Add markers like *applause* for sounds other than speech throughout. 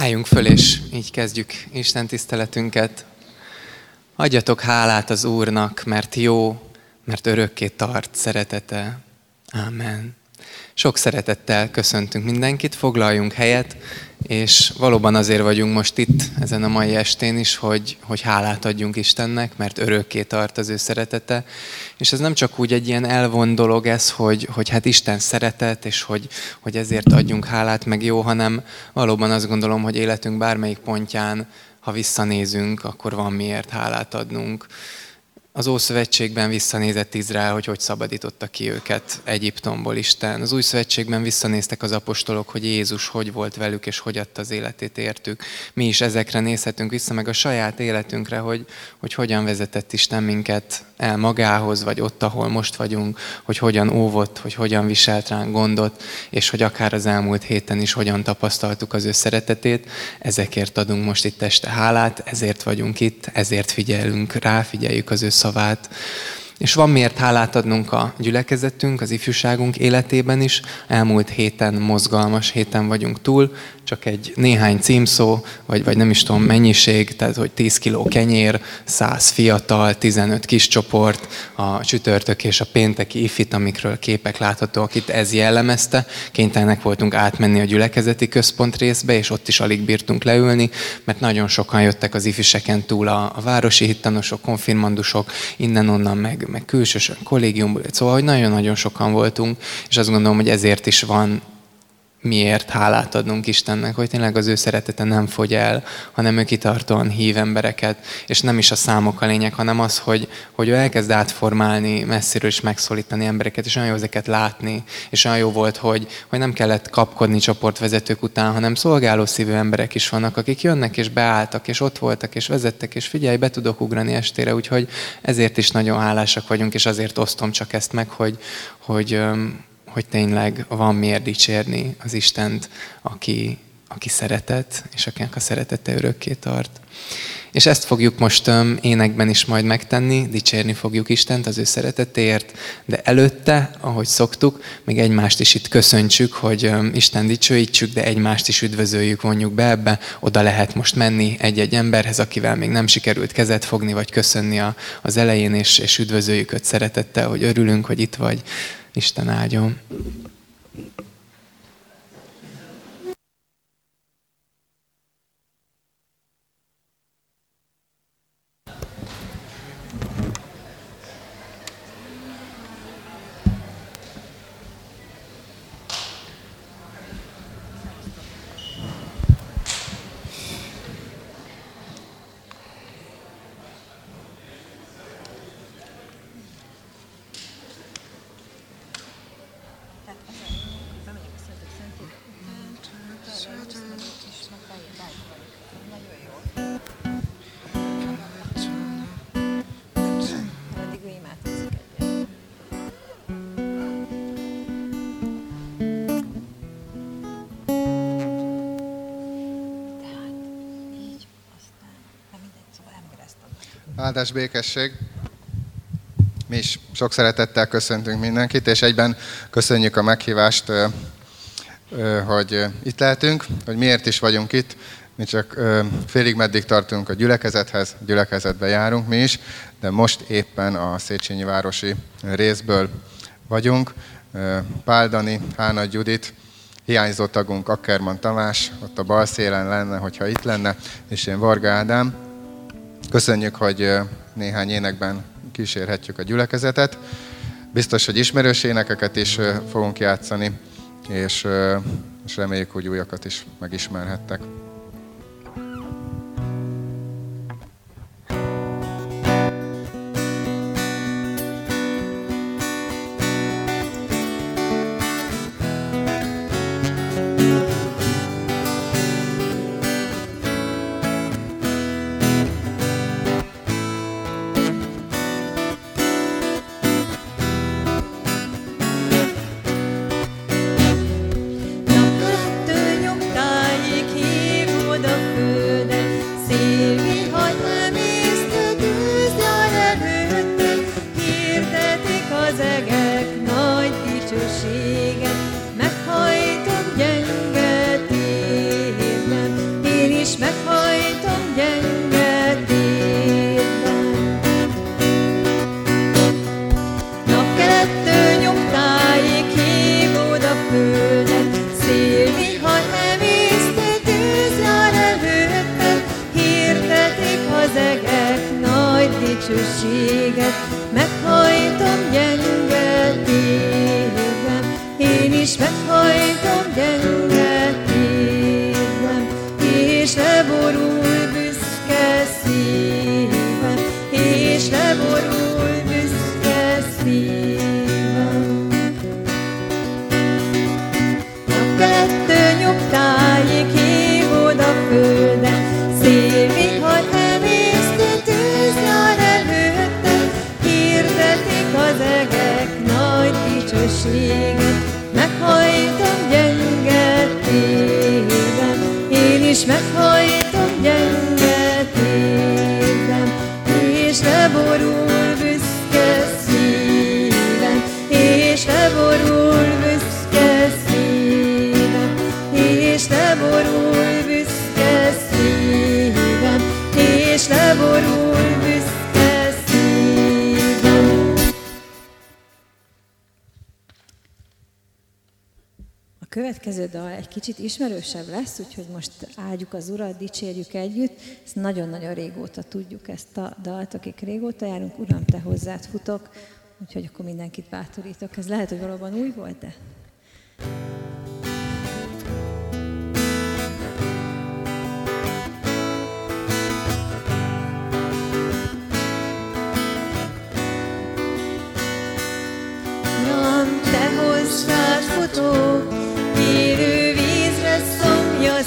Álljunk föl, és így kezdjük Isten tiszteletünket. Adjatok hálát az Úrnak, mert jó, mert örökké tart szeretete. Amen. Sok szeretettel köszöntünk mindenkit, foglaljunk helyet, és valóban azért vagyunk most itt ezen a mai estén is, hogy, hogy hálát adjunk Istennek, mert örökké tart az ő szeretete. És ez nem csak úgy egy ilyen elvon dolog ez, hogy, hogy hát Isten szeretet, és hogy, hogy ezért adjunk hálát, meg jó, hanem valóban azt gondolom, hogy életünk bármelyik pontján, ha visszanézünk, akkor van miért hálát adnunk az Ószövetségben visszanézett Izrael, hogy hogy szabadította ki őket Egyiptomból Isten. Az Új Szövetségben visszanéztek az apostolok, hogy Jézus hogy volt velük, és hogy adta az életét értük. Mi is ezekre nézhetünk vissza, meg a saját életünkre, hogy, hogy hogyan vezetett Isten minket el magához, vagy ott, ahol most vagyunk, hogy hogyan óvott, hogy hogyan viselt ránk gondot, és hogy akár az elmúlt héten is hogyan tapasztaltuk az ő szeretetét. Ezekért adunk most itt este hálát, ezért vagyunk itt, ezért figyelünk rá, figyeljük az ő szavát. És van miért hálát adnunk a gyülekezetünk, az ifjúságunk életében is. Elmúlt héten, mozgalmas héten vagyunk túl, csak egy néhány címszó, vagy, vagy nem is tudom mennyiség, tehát hogy 10 kiló kenyér, 100 fiatal, 15 kis csoport, a csütörtök és a pénteki ifit, amikről képek láthatóak itt, ez jellemezte. Kénytelenek voltunk átmenni a gyülekezeti központ részbe, és ott is alig bírtunk leülni, mert nagyon sokan jöttek az ifiseken túl a, a városi hittanosok, konfirmandusok, innen-onnan, meg, meg külsősön, kollégiumból, szóval, hogy nagyon-nagyon sokan voltunk, és azt gondolom, hogy ezért is van miért hálát adnunk Istennek, hogy tényleg az ő szeretete nem fogy el, hanem ő kitartóan hív embereket, és nem is a számok a lényeg, hanem az, hogy, hogy ő elkezd átformálni, messziről is megszólítani embereket, és olyan jó ezeket látni, és olyan jó volt, hogy, hogy nem kellett kapkodni csoportvezetők után, hanem szolgáló szívű emberek is vannak, akik jönnek és beálltak, és ott voltak, és vezettek, és figyelj, be tudok ugrani estére, úgyhogy ezért is nagyon hálásak vagyunk, és azért osztom csak ezt meg, hogy, hogy hogy tényleg van miért dicsérni az Istent, aki, aki szeretett, és akinek a szeretete örökké tart. És ezt fogjuk most énekben is majd megtenni, dicsérni fogjuk Istent az ő szeretetéért, de előtte, ahogy szoktuk, még egymást is itt köszöntsük, hogy Isten dicsőítsük, de egymást is üdvözöljük, vonjuk be ebbe. Oda lehet most menni egy-egy emberhez, akivel még nem sikerült kezet fogni, vagy köszönni az elején, és, és üdvözöljük őt szeretettel, hogy örülünk, hogy itt vagy. Isten áldjon. Áldás békesség! Mi is sok szeretettel köszöntünk mindenkit, és egyben köszönjük a meghívást, hogy itt lehetünk, hogy miért is vagyunk itt. Mi csak félig meddig tartunk a gyülekezethez, gyülekezetbe járunk mi is, de most éppen a Széchenyi városi részből vagyunk. Pál Dani, Hána Judit, hiányzó tagunk Ackerman Tamás, ott a bal szélen lenne, hogyha itt lenne, és én Varga Ádám. Köszönjük, hogy néhány énekben kísérhetjük a gyülekezetet. Biztos, hogy ismerős énekeket is fogunk játszani, és, és reméljük, hogy újakat is megismerhettek. következő dal egy kicsit ismerősebb lesz, úgyhogy most áldjuk az Urat, dicsérjük együtt. Ezt nagyon-nagyon régóta tudjuk ezt a dalt, akik régóta járunk. Uram, te hozzád futok, úgyhogy akkor mindenkit bátorítok. Ez lehet, hogy valóban új volt, de... Uram, te hozzád futok,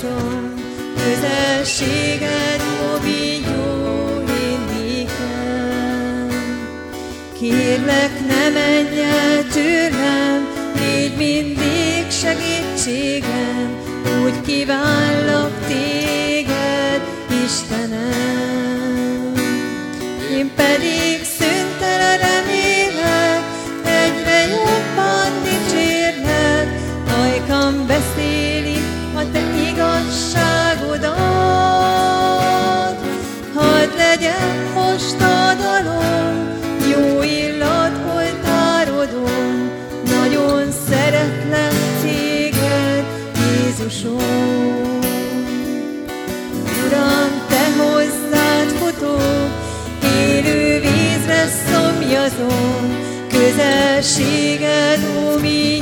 vágyom, közelséged mobiljó én nékem. Kérlek, ne menj el tőlem, légy mindig segítségem, úgy kívánlak téged, Istenem. Én pedig igazon, közelséged, ó, mi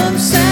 some sound.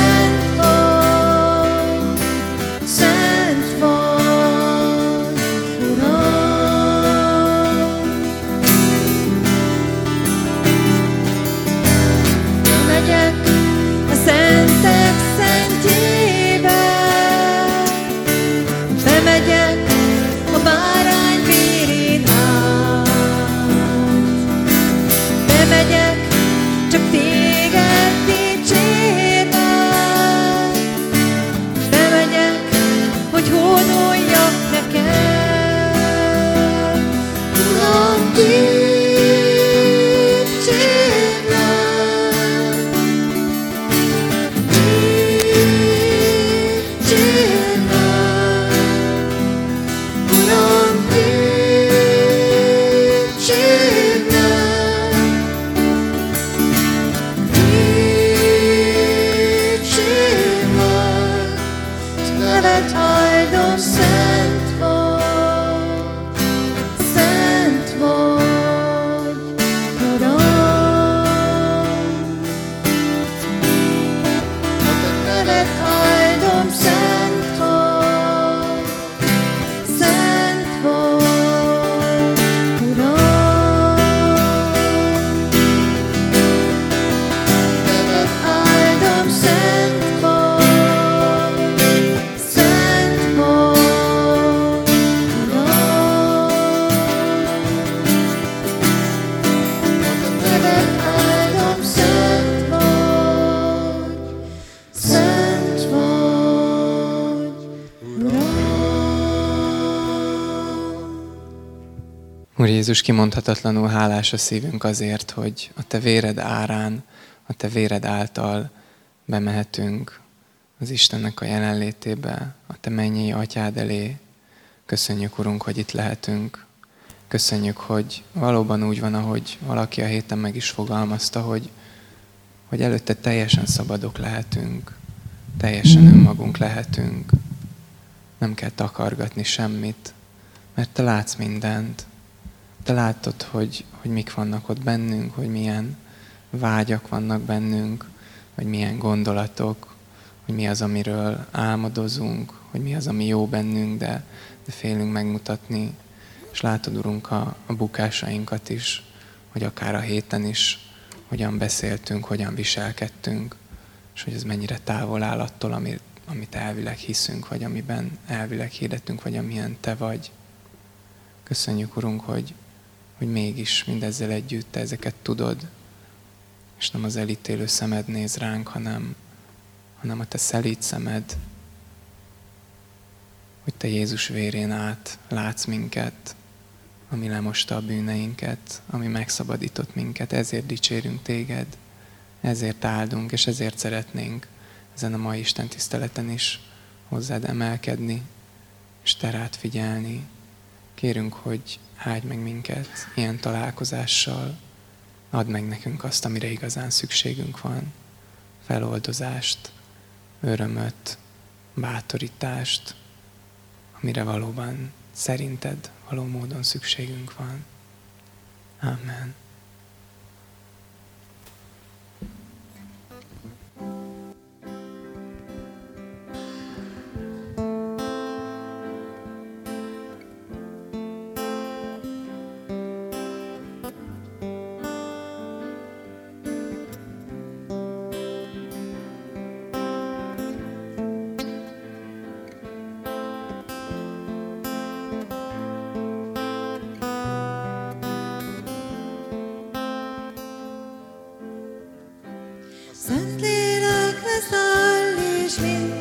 Jézus, kimondhatatlanul hálás a szívünk azért, hogy a Te véred árán, a Te véred által bemehetünk az Istennek a jelenlétébe, a Te mennyi atyád elé. Köszönjük, Urunk, hogy itt lehetünk. Köszönjük, hogy valóban úgy van, ahogy valaki a héten meg is fogalmazta, hogy, hogy előtte teljesen szabadok lehetünk, teljesen önmagunk lehetünk. Nem kell takargatni semmit, mert Te látsz mindent te látod, hogy, hogy mik vannak ott bennünk, hogy milyen vágyak vannak bennünk, hogy milyen gondolatok, hogy mi az, amiről álmodozunk, hogy mi az, ami jó bennünk, de, de félünk megmutatni. És látod, Urunk, a, a bukásainkat is, hogy akár a héten is hogyan beszéltünk, hogyan viselkedtünk, és hogy ez mennyire távol áll attól, amit, amit elvileg hiszünk, vagy amiben elvileg hirdetünk, vagy amilyen Te vagy. Köszönjük, Urunk, hogy, hogy mégis mindezzel együtt te ezeket tudod, és nem az elítélő szemed néz ránk, hanem, hanem a te szelíd szemed, hogy te Jézus vérén át látsz minket, ami lemosta a bűneinket, ami megszabadított minket, ezért dicsérünk téged, ezért áldunk, és ezért szeretnénk ezen a mai Isten tiszteleten is hozzád emelkedni, és te rád figyelni. Kérünk, hogy áldj meg minket ilyen találkozással, add meg nekünk azt, amire igazán szükségünk van, feloldozást, örömöt, bátorítást, amire valóban szerinted való módon szükségünk van. Amen. Sind Sunt lila cristalli schwingt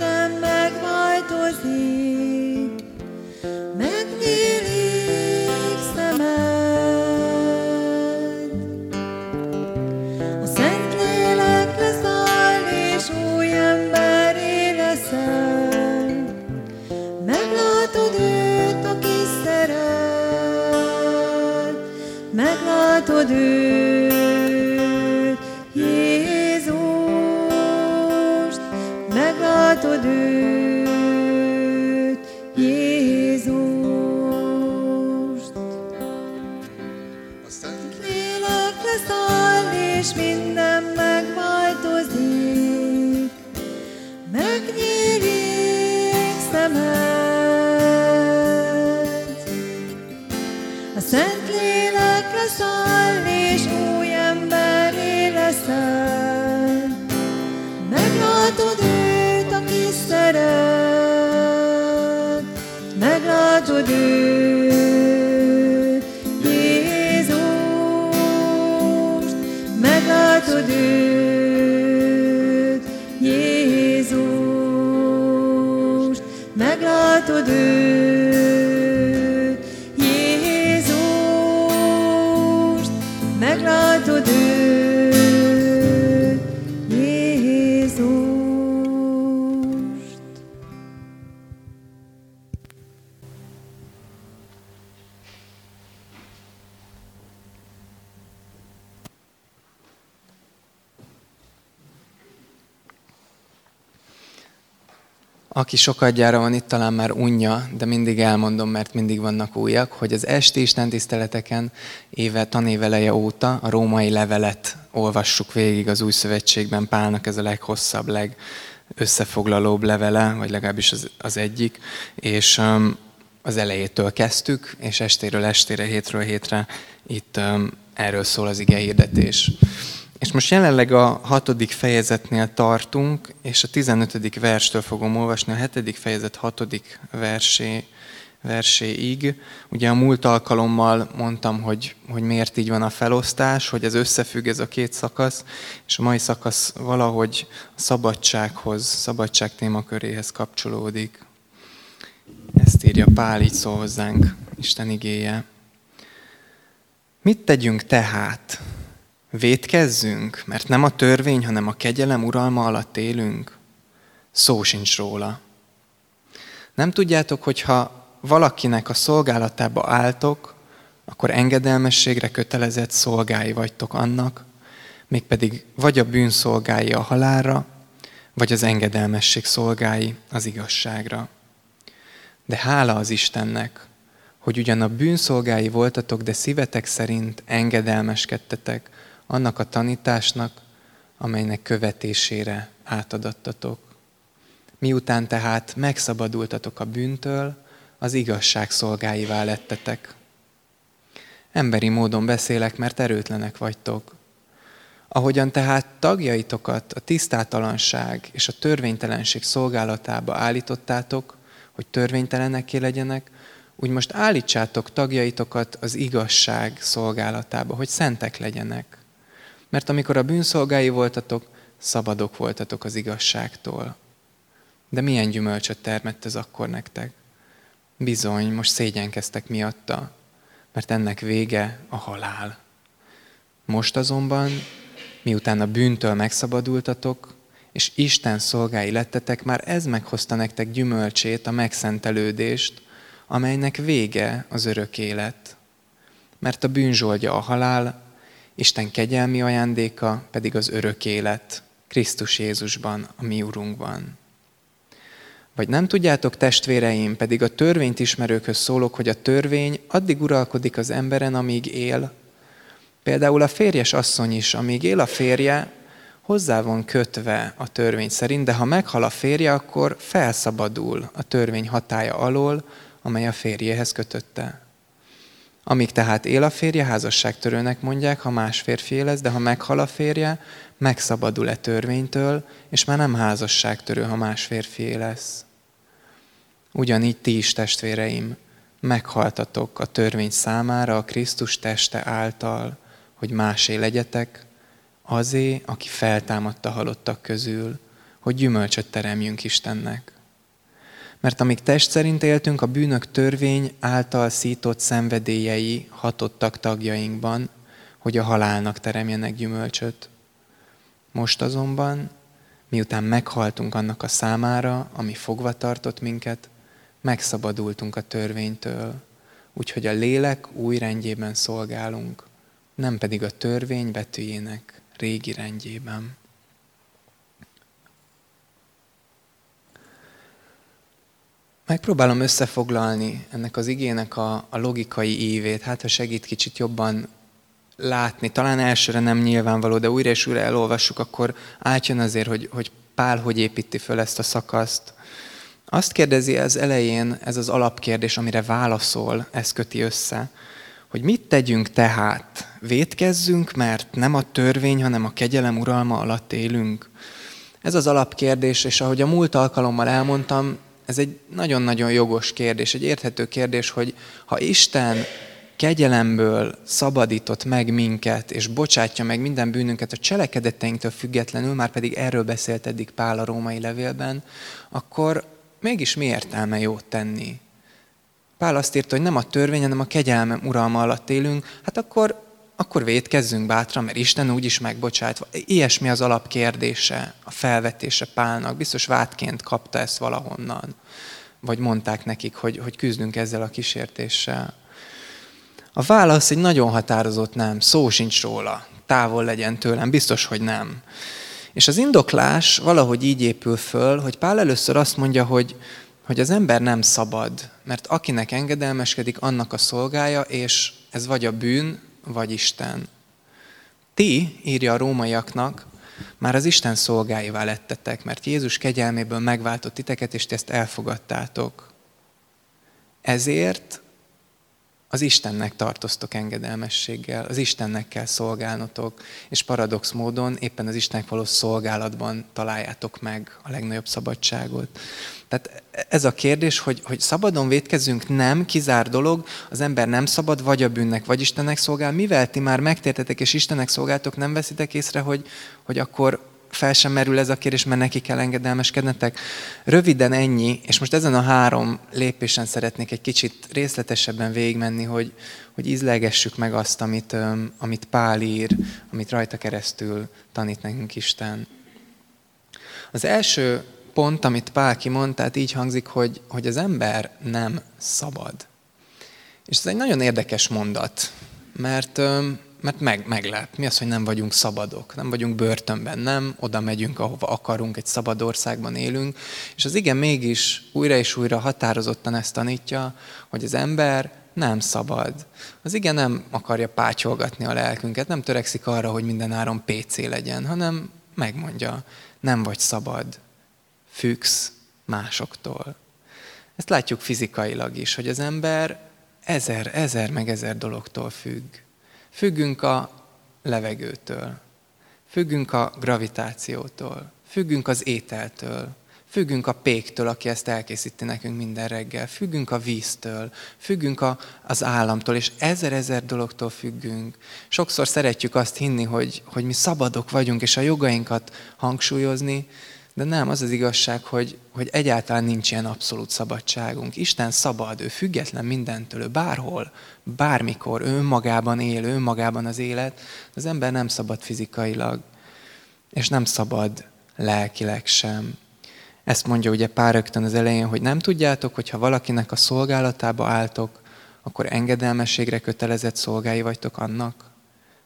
Aki sokadjára van itt, talán már unja, de mindig elmondom, mert mindig vannak újak, hogy az esti istentiszteleteken éve, tanéveleje óta a római levelet olvassuk végig az új szövetségben. Pálnak ez a leghosszabb, legösszefoglalóbb levele, vagy legalábbis az, az egyik. És um, az elejétől kezdtük, és estéről estére, hétről hétre itt um, erről szól az ige hirdetés. És most jelenleg a hatodik fejezetnél tartunk, és a 15. verstől fogom olvasni, a hetedik fejezet hatodik versé, verséig. Ugye a múlt alkalommal mondtam, hogy, hogy miért így van a felosztás, hogy ez összefügg ez a két szakasz, és a mai szakasz valahogy a szabadsághoz, szabadság témaköréhez kapcsolódik. Ezt írja Pál, így szól hozzánk Isten igéje. Mit tegyünk tehát? Védkezzünk, mert nem a törvény, hanem a kegyelem uralma alatt élünk? Szó sincs róla. Nem tudjátok, hogyha valakinek a szolgálatába álltok, akkor engedelmességre kötelezett szolgái vagytok annak, mégpedig vagy a bűn szolgái a halálra, vagy az engedelmesség szolgái az igazságra. De hála az Istennek, hogy ugyan a bűnszolgái voltatok, de szívetek szerint engedelmeskedtetek annak a tanításnak, amelynek követésére átadattatok. Miután tehát megszabadultatok a bűntől, az igazság szolgáivá lettetek. Emberi módon beszélek, mert erőtlenek vagytok. Ahogyan tehát tagjaitokat a tisztátalanság és a törvénytelenség szolgálatába állítottátok, hogy törvényteleneké legyenek, úgy most állítsátok tagjaitokat az igazság szolgálatába, hogy szentek legyenek. Mert amikor a bűnszolgái voltatok, szabadok voltatok az igazságtól. De milyen gyümölcsöt termett ez akkor nektek? Bizony, most szégyenkeztek miatta, mert ennek vége a halál. Most azonban, miután a bűntől megszabadultatok, és Isten szolgái lettetek, már ez meghozta nektek gyümölcsét, a megszentelődést, amelynek vége az örök élet. Mert a bűnzsoldja a halál, Isten kegyelmi ajándéka pedig az örök élet, Krisztus Jézusban, a mi Urunkban. Vagy nem tudjátok, testvéreim, pedig a törvényt ismerőkhöz szólok, hogy a törvény addig uralkodik az emberen, amíg él. Például a férjes asszony is, amíg él a férje, hozzá van kötve a törvény szerint, de ha meghal a férje, akkor felszabadul a törvény hatája alól, amely a férjéhez kötötte. Amíg tehát él a férje, házasságtörőnek mondják, ha más férfi lesz, de ha meghal a férje, megszabadul-e törvénytől, és már nem házasságtörő, ha más férfi lesz. Ugyanígy ti is, testvéreim, meghaltatok a törvény számára a Krisztus teste által, hogy másé legyetek, azé, aki feltámadta halottak közül, hogy gyümölcsöt teremjünk Istennek. Mert amíg test szerint éltünk, a bűnök törvény által szított szenvedélyei hatottak tagjainkban, hogy a halálnak teremjenek gyümölcsöt. Most azonban, miután meghaltunk annak a számára, ami fogva tartott minket, megszabadultunk a törvénytől, úgyhogy a lélek új rendjében szolgálunk, nem pedig a törvény betűjének régi rendjében. Megpróbálom összefoglalni ennek az igének a, a logikai ívét, hát ha segít kicsit jobban látni. Talán elsőre nem nyilvánvaló, de újra és újra elolvassuk, akkor átjön azért, hogy, hogy Pál hogy építi föl ezt a szakaszt. Azt kérdezi az elején, ez az alapkérdés, amire válaszol, ez köti össze, hogy mit tegyünk tehát? Védkezzünk, mert nem a törvény, hanem a kegyelem uralma alatt élünk? Ez az alapkérdés, és ahogy a múlt alkalommal elmondtam, ez egy nagyon-nagyon jogos kérdés, egy érthető kérdés, hogy ha Isten kegyelemből szabadított meg minket, és bocsátja meg minden bűnünket a cselekedeteinktől függetlenül, már pedig erről beszélt eddig Pál a római levélben, akkor mégis mi értelme jót tenni? Pál azt írta, hogy nem a törvény, hanem a kegyelmem uralma alatt élünk, hát akkor, akkor védkezzünk bátran, mert Isten úgyis megbocsátva. Ilyesmi az alapkérdése, a felvetése Pálnak. Biztos vádként kapta ezt valahonnan. Vagy mondták nekik, hogy, hogy küzdünk ezzel a kísértéssel. A válasz egy nagyon határozott nem, szó sincs róla. Távol legyen tőlem, biztos, hogy nem. És az indoklás valahogy így épül föl, hogy Pál először azt mondja, hogy, hogy az ember nem szabad, mert akinek engedelmeskedik, annak a szolgája, és ez vagy a bűn, vagy Isten. Ti, írja a rómaiaknak, már az Isten szolgáivá lettetek, mert Jézus kegyelméből megváltott titeket, és ti ezt elfogadtátok. Ezért az Istennek tartoztok engedelmességgel, az Istennek kell szolgálnotok, és paradox módon éppen az Istennek való szolgálatban találjátok meg a legnagyobb szabadságot. Tehát ez a kérdés, hogy, hogy szabadon védkezünk, nem, kizár dolog, az ember nem szabad, vagy a bűnnek, vagy Istennek szolgál. Mivel ti már megtértetek és Istennek szolgáltok, nem veszitek észre, hogy, hogy akkor fel sem merül ez a kérdés, mert neki kell engedelmeskednetek. Röviden ennyi, és most ezen a három lépésen szeretnék egy kicsit részletesebben végigmenni, hogy, hogy ízlegessük meg azt, amit, amit Pál ír, amit rajta keresztül tanít nekünk Isten. Az első pont, amit Pál kimond, tehát így hangzik, hogy, hogy az ember nem szabad. És ez egy nagyon érdekes mondat, mert mert meg, meglep. Mi az, hogy nem vagyunk szabadok, nem vagyunk börtönben, nem oda megyünk, ahova akarunk, egy szabad országban élünk. És az igen mégis újra és újra határozottan ezt tanítja, hogy az ember nem szabad. Az igen nem akarja pátyolgatni a lelkünket, nem törekszik arra, hogy minden áron PC legyen, hanem megmondja, nem vagy szabad, függsz másoktól. Ezt látjuk fizikailag is, hogy az ember ezer, ezer meg ezer dologtól függ. Függünk a levegőtől, függünk a gravitációtól, függünk az ételtől, függünk a péktől, aki ezt elkészíti nekünk minden reggel, függünk a víztől, függünk a, az államtól, és ezer-ezer dologtól függünk. Sokszor szeretjük azt hinni, hogy, hogy mi szabadok vagyunk, és a jogainkat hangsúlyozni, de nem, az az igazság, hogy, hogy egyáltalán nincs ilyen abszolút szabadságunk. Isten szabad, ő független mindentől, ő bárhol, bármikor, ő önmagában él, ő önmagában az élet. Az ember nem szabad fizikailag, és nem szabad lelkileg sem. Ezt mondja ugye pár rögtön az elején, hogy nem tudjátok, hogy ha valakinek a szolgálatába álltok, akkor engedelmességre kötelezett szolgái vagytok annak.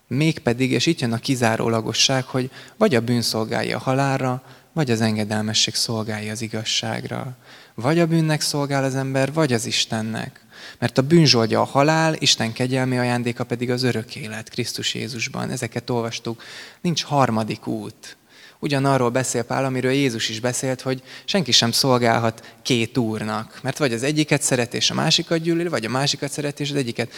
Mégpedig, és itt jön a kizárólagosság, hogy vagy a bűn szolgálja a halálra, vagy az engedelmesség szolgálja az igazságra. Vagy a bűnnek szolgál az ember, vagy az Istennek. Mert a bűn zsoldja a halál, Isten kegyelmi ajándéka pedig az örök élet Krisztus Jézusban. Ezeket olvastuk. Nincs harmadik út. Ugyanarról beszél Pál, amiről Jézus is beszélt, hogy senki sem szolgálhat két úrnak. Mert vagy az egyiket szeret és a másikat gyűlöl, vagy a másikat szeret és az egyiket.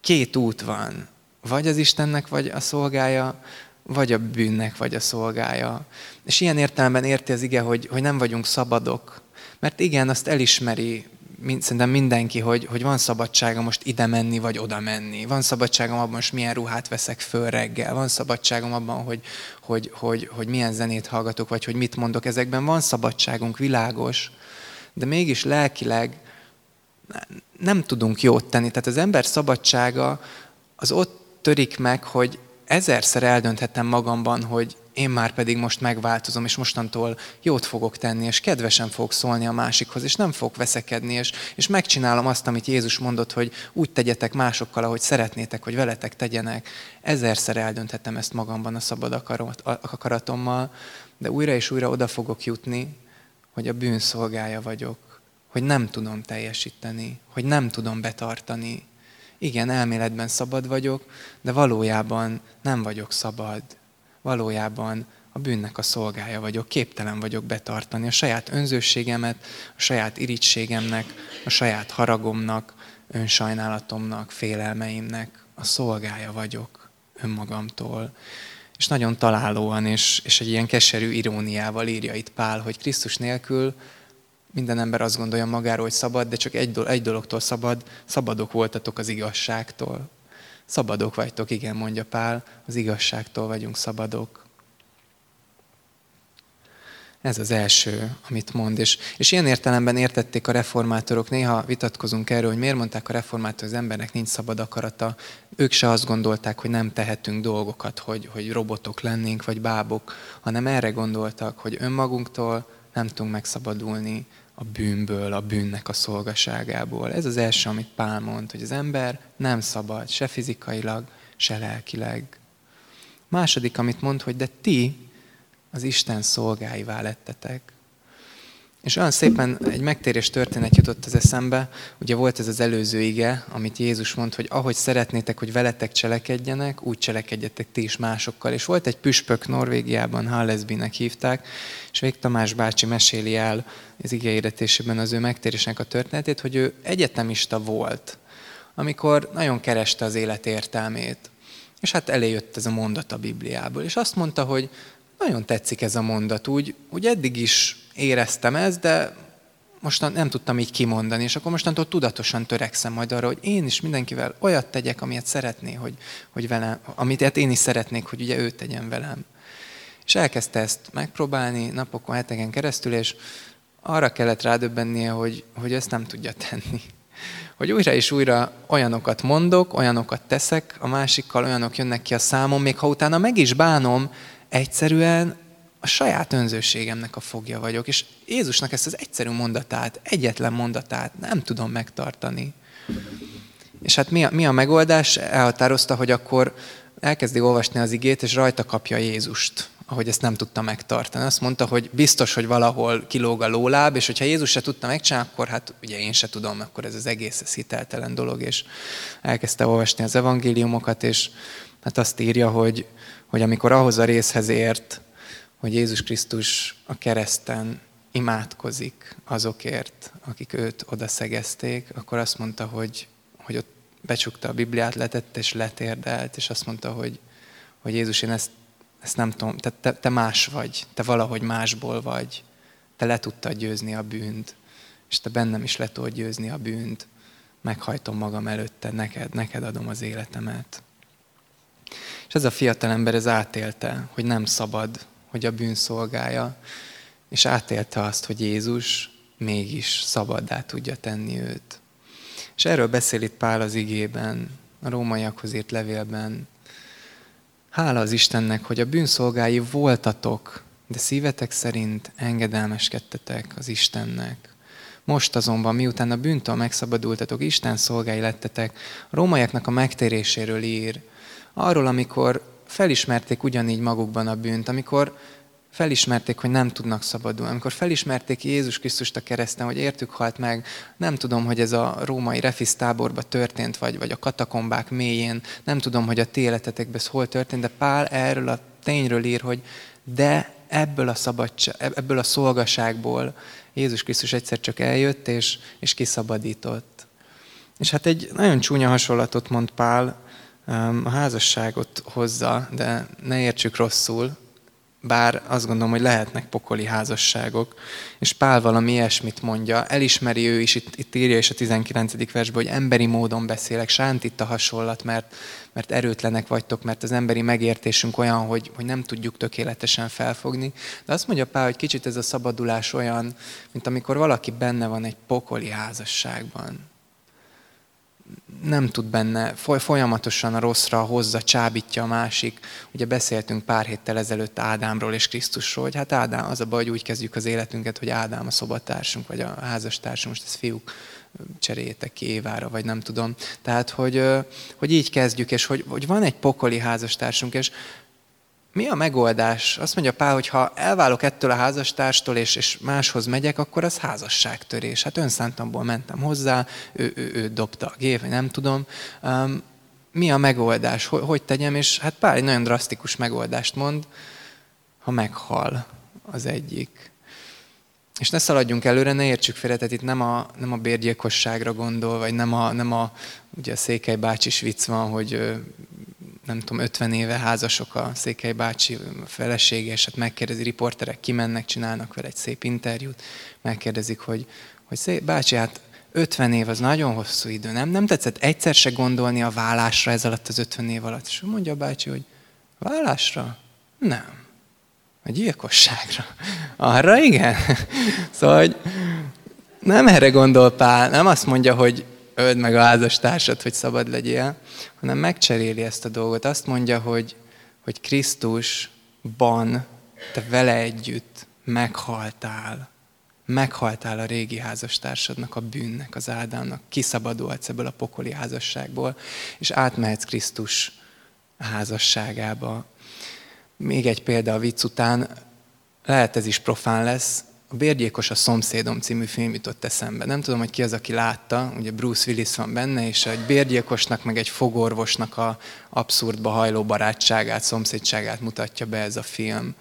Két út van. Vagy az Istennek, vagy a szolgája, vagy a bűnnek, vagy a szolgája. És ilyen értelemben érti az ige, hogy, hogy nem vagyunk szabadok. Mert igen, azt elismeri mind, szerintem mindenki, hogy, hogy van szabadsága most ide menni, vagy oda menni. Van szabadságom abban, most milyen ruhát veszek föl reggel. Van szabadságom abban, hogy, hogy, hogy, hogy milyen zenét hallgatok, vagy hogy mit mondok. Ezekben van szabadságunk, világos. De mégis lelkileg nem tudunk jót tenni. Tehát az ember szabadsága az ott törik meg, hogy ezerszer eldönthetem magamban, hogy én már pedig most megváltozom, és mostantól jót fogok tenni, és kedvesen fogok szólni a másikhoz, és nem fogok veszekedni, és, és megcsinálom azt, amit Jézus mondott, hogy úgy tegyetek másokkal, ahogy szeretnétek, hogy veletek tegyenek. Ezerszer eldönthetem ezt magamban a szabad akarat, akaratommal, de újra és újra oda fogok jutni, hogy a bűn szolgája vagyok, hogy nem tudom teljesíteni, hogy nem tudom betartani, igen, elméletben szabad vagyok, de valójában nem vagyok szabad. Valójában a bűnnek a szolgája vagyok, képtelen vagyok betartani a saját önzőségemet, a saját irítségemnek, a saját haragomnak, önsajnálatomnak, félelmeimnek a szolgája vagyok önmagamtól. És nagyon találóan és, és egy ilyen keserű iróniával írja itt Pál, hogy Krisztus nélkül minden ember azt gondolja magáról, hogy szabad, de csak egy, egy dologtól szabad, szabadok voltatok az igazságtól. Szabadok vagytok, igen, mondja Pál, az igazságtól vagyunk szabadok. Ez az első, amit mond. És, és ilyen értelemben értették a reformátorok, néha vitatkozunk erről, hogy miért mondták a reformátorok, az embernek nincs szabad akarata. Ők se azt gondolták, hogy nem tehetünk dolgokat, hogy, hogy robotok lennénk, vagy bábok, hanem erre gondoltak, hogy önmagunktól nem tudunk megszabadulni a bűnből, a bűnnek a szolgaságából. Ez az első, amit Pál mond, hogy az ember nem szabad, se fizikailag, se lelkileg. Második, amit mond, hogy de ti az Isten szolgáivá lettetek. És olyan szépen egy megtérés történet jutott az eszembe, ugye volt ez az előző ige, amit Jézus mond, hogy ahogy szeretnétek, hogy veletek cselekedjenek, úgy cselekedjetek ti is másokkal. És volt egy püspök Norvégiában, Hallesbinek hívták, és Vég Tamás bácsi meséli el az igeéretésében az ő megtérésnek a történetét, hogy ő egyetemista volt, amikor nagyon kereste az élet értelmét. És hát eléjött ez a mondat a Bibliából. És azt mondta, hogy nagyon tetszik ez a mondat. Úgy, úgy eddig is éreztem ezt, de most nem tudtam így kimondani, és akkor mostantól tudatosan törekszem majd arra, hogy én is mindenkivel olyat tegyek, amilyet szeretné, hogy, hogy velem, amit hát én is szeretnék, hogy ugye ő tegyen velem. És elkezdte ezt megpróbálni napokon, heteken keresztül, és arra kellett rádöbbennie, hogy, hogy ezt nem tudja tenni. Hogy újra és újra olyanokat mondok, olyanokat teszek, a másikkal olyanok jönnek ki a számom, még ha utána meg is bánom, egyszerűen a saját önzőségemnek a fogja vagyok, és Jézusnak ezt az egyszerű mondatát, egyetlen mondatát nem tudom megtartani. És hát mi a, mi a megoldás? Elhatározta, hogy akkor elkezdi olvasni az igét, és rajta kapja Jézust, ahogy ezt nem tudta megtartani. Azt mondta, hogy biztos, hogy valahol kilóg a lóláb, és hogyha Jézus se tudta megcsinálni, akkor hát ugye én se tudom, akkor ez az egész ez hiteltelen dolog, és elkezdte olvasni az evangéliumokat, és hát azt írja, hogy, hogy amikor ahhoz a részhez ért, hogy Jézus Krisztus a kereszten imádkozik azokért, akik őt odaszegezték, akkor azt mondta, hogy, hogy ott becsukta a Bibliát, letette és letérdelt, és azt mondta, hogy, hogy Jézus, én ezt, ezt nem tudom, te, te, te más vagy, te valahogy másból vagy, te le tudtad győzni a bűnt, és te bennem is le tudod győzni a bűnt, meghajtom magam előtte, neked, neked adom az életemet. És ez a fiatalember ez átélte, hogy nem szabad, hogy a bűn szolgálja, és átélte azt, hogy Jézus mégis szabaddá tudja tenni őt. És erről beszél itt Pál az igében, a rómaiakhoz írt levélben. Hála az Istennek, hogy a bűnszolgái voltatok, de szívetek szerint engedelmeskedtetek az Istennek. Most azonban, miután a bűntől megszabadultatok, Isten szolgái lettetek, a rómaiaknak a megtéréséről ír, arról, amikor felismerték ugyanígy magukban a bűnt, amikor felismerték, hogy nem tudnak szabadulni, amikor felismerték Jézus Krisztust a kereszten, hogy értük halt meg, nem tudom, hogy ez a római refisz táborban történt, vagy, vagy a katakombák mélyén, nem tudom, hogy a ti életetekben ez hol történt, de Pál erről a tényről ír, hogy de ebből a, szabadság, ebből a szolgaságból Jézus Krisztus egyszer csak eljött, és, és kiszabadított. És hát egy nagyon csúnya hasonlatot mond Pál, a házasságot hozza, de ne értsük rosszul, bár azt gondolom, hogy lehetnek pokoli házasságok, és Pál valami ilyesmit mondja, elismeri ő is, itt, itt írja is a 19. versben, hogy emberi módon beszélek, sánt itt a hasonlat, mert, mert erőtlenek vagytok, mert az emberi megértésünk olyan, hogy, hogy nem tudjuk tökéletesen felfogni. De azt mondja Pál, hogy kicsit ez a szabadulás olyan, mint amikor valaki benne van egy pokoli házasságban, nem tud benne, folyamatosan a rosszra hozza, csábítja a másik. Ugye beszéltünk pár héttel ezelőtt Ádámról és Krisztusról, hogy hát Ádám, az a baj, hogy úgy kezdjük az életünket, hogy Ádám a szobatársunk, vagy a házastársunk, most ez fiúk cseréljétek ki Évára, vagy nem tudom. Tehát, hogy, hogy így kezdjük, és hogy, hogy van egy pokoli házastársunk, és mi a megoldás? Azt mondja Pál, hogy ha elválok ettől a házastárstól, és, és máshoz megyek, akkor az házasságtörés. Hát önszántamból mentem hozzá, ő, ő, ő dobta a gép, nem tudom. Um, mi a megoldás? Hogy, hogy tegyem? És hát Pál egy nagyon drasztikus megoldást mond, ha meghal az egyik. És ne szaladjunk előre, ne értsük félre, tehát itt nem a, nem a bérgyilkosságra gondol, vagy nem a, nem a ugye a Székely bácsi vicc van, hogy nem tudom, 50 éve házasok a Székely bácsi felesége, és hát megkérdezi, riporterek kimennek, csinálnak vele egy szép interjút, megkérdezik, hogy, hogy szép, bácsi, hát 50 év az nagyon hosszú idő, nem? Nem tetszett egyszer se gondolni a vállásra ez alatt az 50 év alatt. És mondja a bácsi, hogy vállásra? Nem. A gyilkosságra. Arra igen. *laughs* Szóval, hogy nem erre gondol Pál, nem azt mondja, hogy öld meg a házastársat, hogy szabad legyél, hanem megcseréli ezt a dolgot. Azt mondja, hogy, hogy Krisztusban te vele együtt meghaltál. Meghaltál a régi házastársadnak, a bűnnek, az Ádámnak. Kiszabadulsz ebből a pokoli házasságból, és átmehetsz Krisztus házasságába. Még egy példa a vicc után, lehet ez is profán lesz, a Bérgyékos a szomszédom című film jutott eszembe. Nem tudom, hogy ki az, aki látta, ugye Bruce Willis van benne, és egy bérgyilkosnak, meg egy fogorvosnak a abszurdba hajló barátságát, szomszédságát mutatja be ez a film.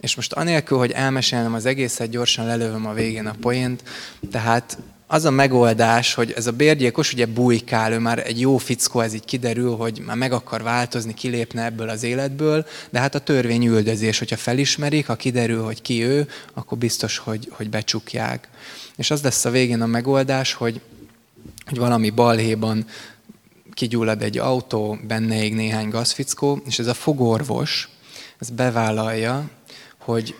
És most anélkül, hogy elmesélnem az egészet, gyorsan lelövöm a végén a poént, tehát az a megoldás, hogy ez a bérgyilkos ugye bujkál, ő már egy jó fickó, ez így kiderül, hogy már meg akar változni, kilépne ebből az életből, de hát a törvény üldözés, hogyha felismerik, ha kiderül, hogy ki ő, akkor biztos, hogy, hogy becsukják. És az lesz a végén a megoldás, hogy, hogy valami balhéban kigyullad egy autó, benne ég néhány gazfickó, és ez a fogorvos, ez bevállalja, hogy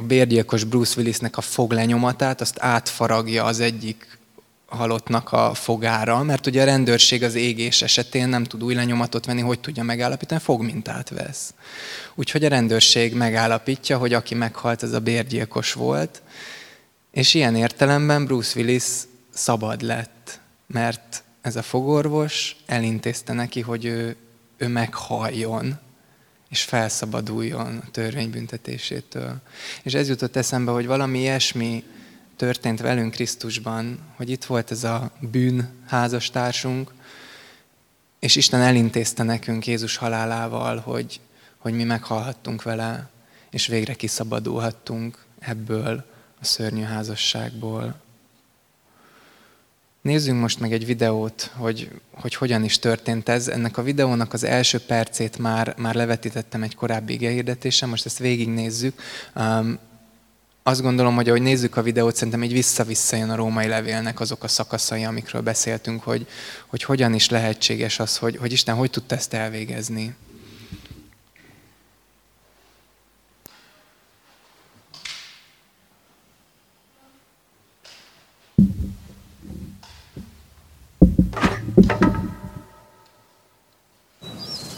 a bérgyilkos Bruce Willisnek a foglenyomatát, azt átfaragja az egyik halottnak a fogára, mert ugye a rendőrség az égés esetén nem tud új lenyomatot venni, hogy tudja megállapítani, fogmintát vesz. Úgyhogy a rendőrség megállapítja, hogy aki meghalt, az a bérgyilkos volt, és ilyen értelemben Bruce Willis szabad lett, mert ez a fogorvos elintézte neki, hogy ő, ő meghalljon, és felszabaduljon a törvénybüntetésétől. És ez jutott eszembe, hogy valami ilyesmi történt velünk Krisztusban, hogy itt volt ez a bűn házastársunk, és Isten elintézte nekünk Jézus halálával, hogy, hogy mi meghalhattunk vele, és végre kiszabadulhattunk ebből a szörnyű házasságból. Nézzünk most meg egy videót, hogy, hogy hogyan is történt ez. Ennek a videónak az első percét már, már levetítettem egy korábbi igehirdetésen, most ezt végignézzük. Um, azt gondolom, hogy ahogy nézzük a videót, szerintem így vissza-vissza jön a római levélnek azok a szakaszai, amikről beszéltünk, hogy, hogy hogyan is lehetséges az, hogy, hogy Isten hogy tudta ezt elvégezni.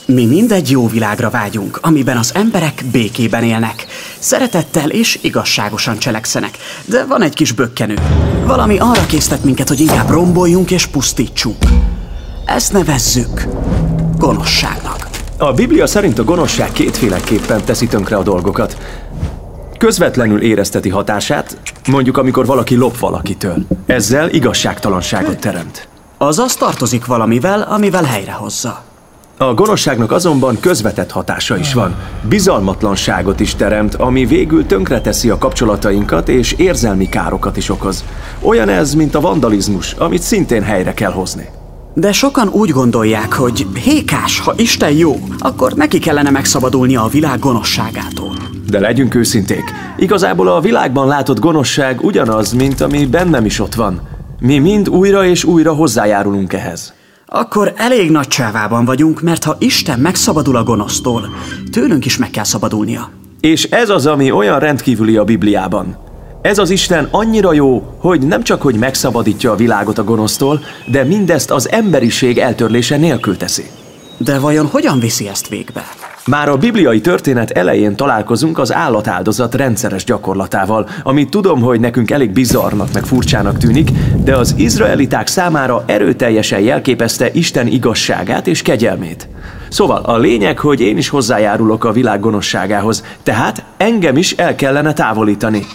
Mi mindegy jó világra vágyunk, amiben az emberek békében élnek, szeretettel és igazságosan cselekszenek. De van egy kis bökkenő. Valami arra késztet minket, hogy inkább romboljunk és pusztítsunk. Ezt nevezzük gonoszságnak. A Biblia szerint a gonoszság kétféleképpen teszi tönkre a dolgokat. Közvetlenül érezteti hatását, mondjuk amikor valaki lop valakitől. Ezzel igazságtalanságot teremt. Azaz tartozik valamivel, amivel helyrehozza. A gonoszságnak azonban közvetett hatása is van. Bizalmatlanságot is teremt, ami végül tönkreteszi a kapcsolatainkat és érzelmi károkat is okoz. Olyan ez, mint a vandalizmus, amit szintén helyre kell hozni. De sokan úgy gondolják, hogy hékás, ha Isten jó, akkor neki kellene megszabadulnia a világ gonoszságától. De legyünk őszinték, igazából a világban látott gonoszság ugyanaz, mint ami bennem is ott van. Mi mind újra és újra hozzájárulunk ehhez. Akkor elég nagy csávában vagyunk, mert ha Isten megszabadul a gonosztól, tőlünk is meg kell szabadulnia. És ez az, ami olyan rendkívüli a Bibliában. Ez az Isten annyira jó, hogy nem csak hogy megszabadítja a világot a gonosztól, de mindezt az emberiség eltörlése nélkül teszi. De vajon hogyan viszi ezt végbe? Már a bibliai történet elején találkozunk az állatáldozat rendszeres gyakorlatával, amit tudom, hogy nekünk elég bizarnak meg furcsának tűnik, de az izraeliták számára erőteljesen jelképezte Isten igazságát és kegyelmét. Szóval a lényeg, hogy én is hozzájárulok a világ gonoszságához, tehát engem is el kellene távolítani.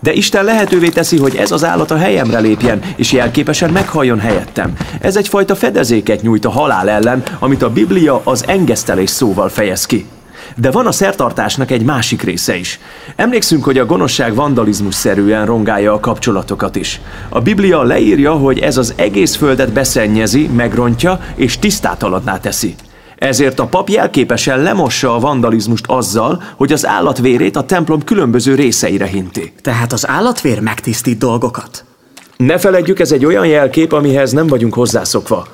De Isten lehetővé teszi, hogy ez az állat a helyemre lépjen, és jelképesen meghalljon helyettem. Ez egyfajta fedezéket nyújt a halál ellen, amit a Biblia az engesztelés szóval fejez ki. De van a szertartásnak egy másik része is. Emlékszünk, hogy a gonoszság vandalizmus szerűen rongálja a kapcsolatokat is. A Biblia leírja, hogy ez az egész földet beszennyezi, megrontja és tisztátalanná teszi. Ezért a pap jelképesen lemossa a vandalizmust azzal, hogy az állatvérét a templom különböző részeire hinti. Tehát az állatvér megtisztít dolgokat? Ne feledjük, ez egy olyan jelkép, amihez nem vagyunk hozzászokva.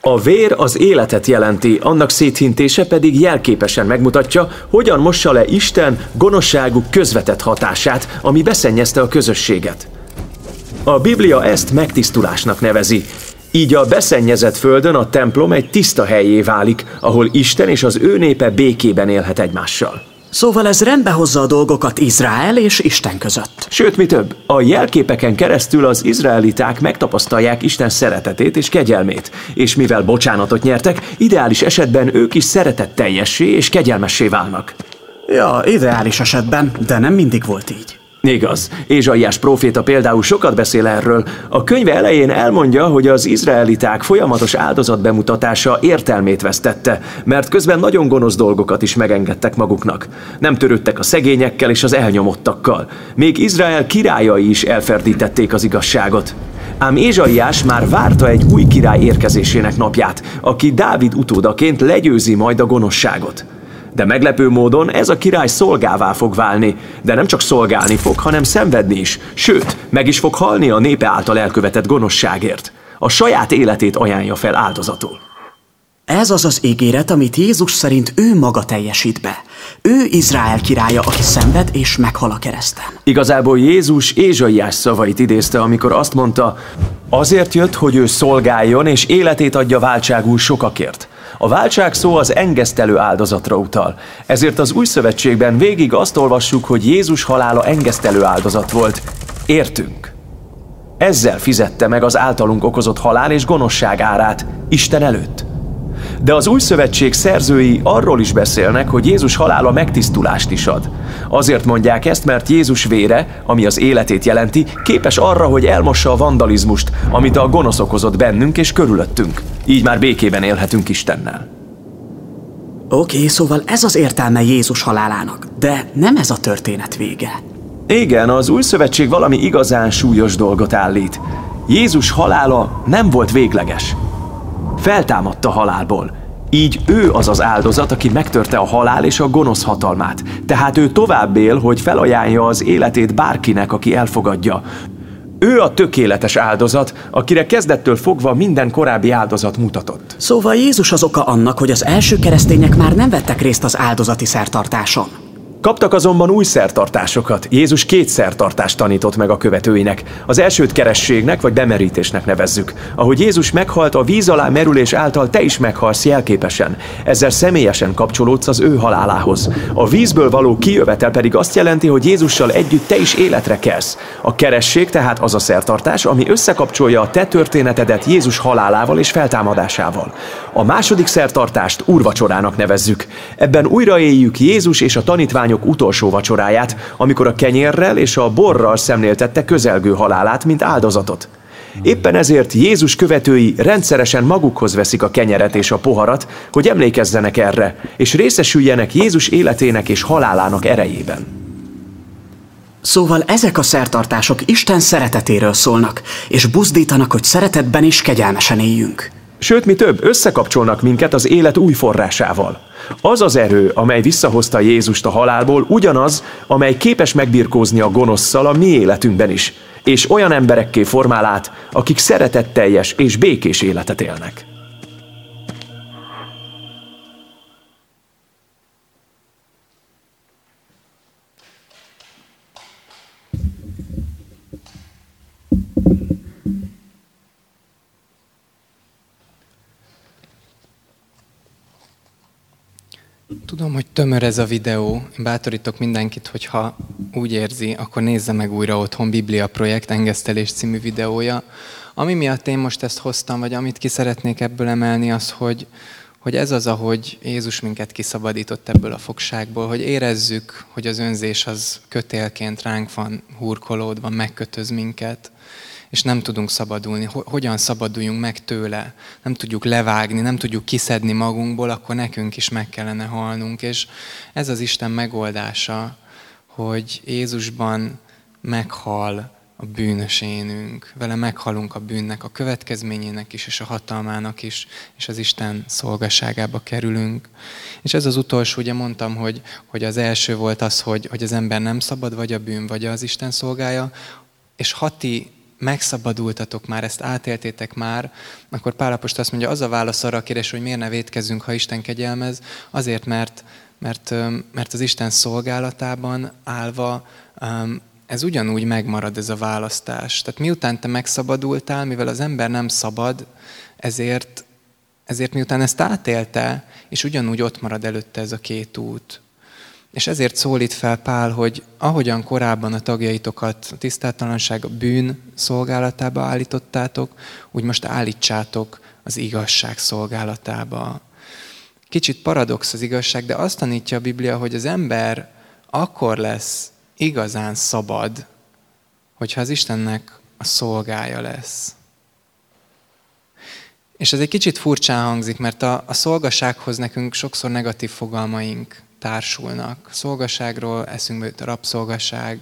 A vér az életet jelenti, annak széthintése pedig jelképesen megmutatja, hogyan mossa le Isten gonoszságuk közvetett hatását, ami beszennyezte a közösséget. A Biblia ezt megtisztulásnak nevezi. Így a beszennyezett földön a templom egy tiszta helyé válik, ahol Isten és az ő népe békében élhet egymással. Szóval ez rendbe hozza a dolgokat Izrael és Isten között. Sőt, mi több, a jelképeken keresztül az izraeliták megtapasztalják Isten szeretetét és kegyelmét, és mivel bocsánatot nyertek, ideális esetben ők is szeretetteljessé és kegyelmessé válnak. Ja, ideális esetben, de nem mindig volt így. Igaz. Ézsaiás próféta például sokat beszél erről. A könyve elején elmondja, hogy az izraeliták folyamatos áldozat bemutatása értelmét vesztette, mert közben nagyon gonosz dolgokat is megengedtek maguknak. Nem törődtek a szegényekkel és az elnyomottakkal. Még Izrael királyai is elferdítették az igazságot. Ám Ézsaiás már várta egy új király érkezésének napját, aki Dávid utódaként legyőzi majd a gonoszságot. De meglepő módon ez a király szolgává fog válni, de nem csak szolgálni fog, hanem szenvedni is, sőt, meg is fog halni a népe által elkövetett gonoszságért. A saját életét ajánlja fel áldozatul. Ez az az ígéret, amit Jézus szerint ő maga teljesít be. Ő Izrael királya, aki szenved és meghal a kereszten. Igazából Jézus Ézsaiás szavait idézte, amikor azt mondta, azért jött, hogy ő szolgáljon és életét adja váltságul sokakért. A váltság szó az engesztelő áldozatra utal. Ezért az új szövetségben végig azt olvassuk, hogy Jézus halála engesztelő áldozat volt. Értünk. Ezzel fizette meg az általunk okozott halál és gonoszság árát Isten előtt. De az új szövetség szerzői arról is beszélnek, hogy Jézus halála megtisztulást is ad. Azért mondják ezt, mert Jézus vére, ami az életét jelenti, képes arra, hogy elmossa a vandalizmust, amit a gonosz okozott bennünk és körülöttünk. Így már békében élhetünk Istennel. Oké, okay, szóval ez az értelme Jézus halálának, de nem ez a történet vége. Igen, az új szövetség valami igazán súlyos dolgot állít. Jézus halála nem volt végleges. Feltámadta halálból. Így ő az az áldozat, aki megtörte a halál és a gonosz hatalmát. Tehát ő tovább él, hogy felajánlja az életét bárkinek, aki elfogadja. Ő a tökéletes áldozat, akire kezdettől fogva minden korábbi áldozat mutatott. Szóval Jézus az oka annak, hogy az első keresztények már nem vettek részt az áldozati szertartáson. Kaptak azonban új szertartásokat. Jézus két szertartást tanított meg a követőinek. Az elsőt kerességnek vagy bemerítésnek nevezzük. Ahogy Jézus meghalt, a víz alá merülés által te is meghalsz jelképesen. Ezzel személyesen kapcsolódsz az ő halálához. A vízből való kijövetel pedig azt jelenti, hogy Jézussal együtt te is életre kelsz. A keresség tehát az a szertartás, ami összekapcsolja a te történetedet Jézus halálával és feltámadásával. A második szertartást úrvacsorának nevezzük. Ebben újraéljük Jézus és a tanítványok lányok utolsó vacsoráját, amikor a kenyérrel és a borral szemléltette közelgő halálát, mint áldozatot. Éppen ezért Jézus követői rendszeresen magukhoz veszik a kenyeret és a poharat, hogy emlékezzenek erre, és részesüljenek Jézus életének és halálának erejében. Szóval ezek a szertartások Isten szeretetéről szólnak, és buzdítanak, hogy szeretetben és kegyelmesen éljünk. Sőt, mi több, összekapcsolnak minket az élet új forrásával. Az az erő, amely visszahozta Jézust a halálból, ugyanaz, amely képes megbirkózni a gonoszszal a mi életünkben is, és olyan emberekké formál át, akik szeretetteljes és békés életet élnek. Tudom, hogy tömör ez a videó. Én bátorítok mindenkit, hogyha úgy érzi, akkor nézze meg újra otthon Biblia Projekt Engesztelés című videója. Ami miatt én most ezt hoztam, vagy amit ki szeretnék ebből emelni, az, hogy, hogy ez az, ahogy Jézus minket kiszabadított ebből a fogságból, hogy érezzük, hogy az önzés az kötélként ránk van hurkolódva, megkötöz minket, és nem tudunk szabadulni. Hogyan szabaduljunk meg tőle? Nem tudjuk levágni, nem tudjuk kiszedni magunkból, akkor nekünk is meg kellene halnunk. És ez az Isten megoldása, hogy Jézusban meghal a bűnös énünk, vele meghalunk a bűnnek, a következményének is, és a hatalmának is, és az Isten szolgaságába kerülünk. És ez az utolsó, ugye mondtam, hogy, hogy az első volt az, hogy, hogy az ember nem szabad, vagy a bűn, vagy az Isten szolgája, és Hati megszabadultatok már, ezt átéltétek már, akkor Pálapostól azt mondja, az a válasz arra a kérdés, hogy miért ne védkezzünk, ha Isten kegyelmez, azért, mert, mert, mert az Isten szolgálatában állva ez ugyanúgy megmarad ez a választás. Tehát miután te megszabadultál, mivel az ember nem szabad, ezért, ezért miután ezt átélte, és ugyanúgy ott marad előtte ez a két út. És ezért szólít fel Pál, hogy ahogyan korábban a tagjaitokat a tisztátalanság, a bűn szolgálatába állítottátok, úgy most állítsátok az igazság szolgálatába. Kicsit paradox az igazság, de azt tanítja a Biblia, hogy az ember akkor lesz igazán szabad, hogyha az Istennek a szolgája lesz. És ez egy kicsit furcsán hangzik, mert a, a szolgasághoz nekünk sokszor negatív fogalmaink társulnak. Szolgaságról eszünkbe jut a rabszolgaság,